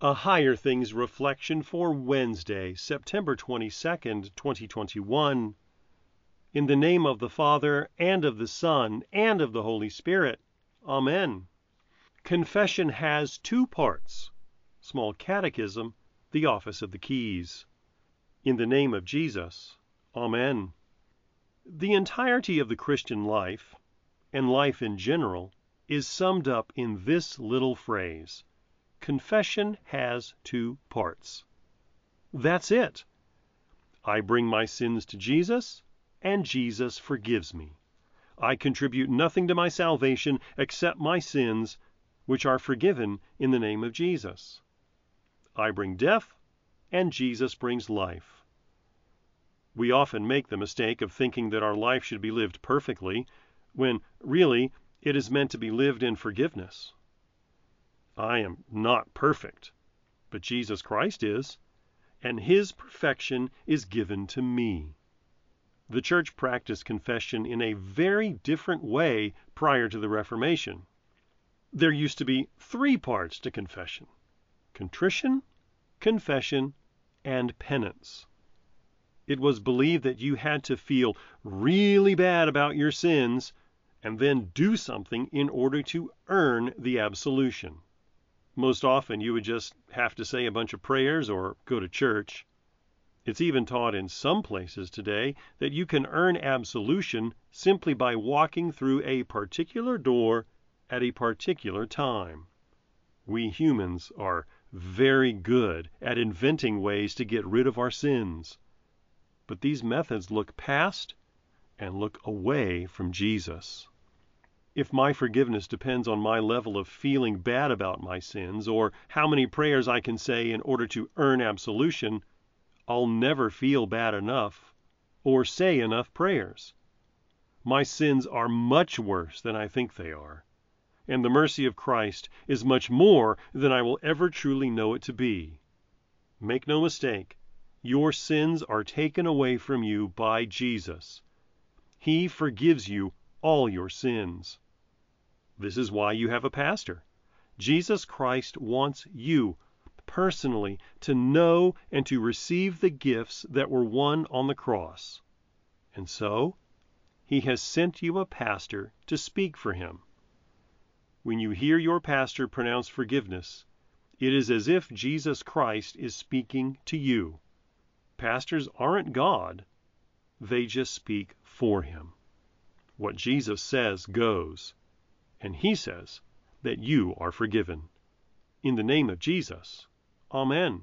A Higher Things reflection for Wednesday, September 22nd, 2021. In the name of the Father, and of the Son, and of the Holy Spirit. Amen. Confession has two parts. Small Catechism, the Office of the Keys. In the name of Jesus. Amen. The entirety of the Christian life, and life in general, is summed up in this little phrase confession has two parts. That's it. I bring my sins to Jesus, and Jesus forgives me. I contribute nothing to my salvation except my sins, which are forgiven in the name of Jesus. I bring death, and Jesus brings life. We often make the mistake of thinking that our life should be lived perfectly, when really it is meant to be lived in forgiveness. I am not perfect, but Jesus Christ is, and his perfection is given to me. The church practiced confession in a very different way prior to the Reformation. There used to be three parts to confession contrition, confession, and penance. It was believed that you had to feel really bad about your sins and then do something in order to earn the absolution. Most often you would just have to say a bunch of prayers or go to church. It's even taught in some places today that you can earn absolution simply by walking through a particular door at a particular time. We humans are very good at inventing ways to get rid of our sins. But these methods look past and look away from Jesus. If my forgiveness depends on my level of feeling bad about my sins, or how many prayers I can say in order to earn absolution, I'll never feel bad enough or say enough prayers. My sins are much worse than I think they are, and the mercy of Christ is much more than I will ever truly know it to be. Make no mistake, your sins are taken away from you by Jesus. He forgives you all your sins. This is why you have a pastor. Jesus Christ wants you personally to know and to receive the gifts that were won on the cross. And so, he has sent you a pastor to speak for him. When you hear your pastor pronounce forgiveness, it is as if Jesus Christ is speaking to you. Pastors aren't God, they just speak for him. What Jesus says goes and he says that you are forgiven. In the name of Jesus. Amen.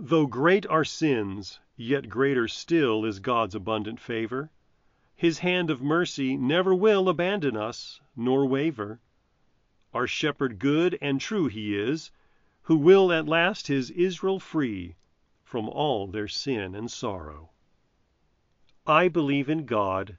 Though great are sins, yet greater still is God's abundant favor. His hand of mercy never will abandon us, nor waver. Our shepherd good and true he is, who will at last his Israel free from all their sin and sorrow. I believe in God,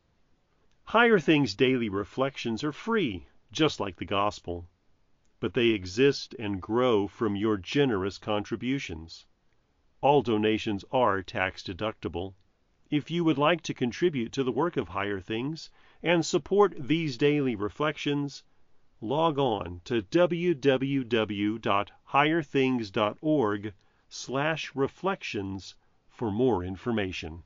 Higher Things Daily Reflections are free, just like the Gospel but they exist and grow from your generous contributions. All donations are tax deductible. If you would like to contribute to the work of Higher Things and support these daily reflections, log on to www.higherthings.org/reflections for more information.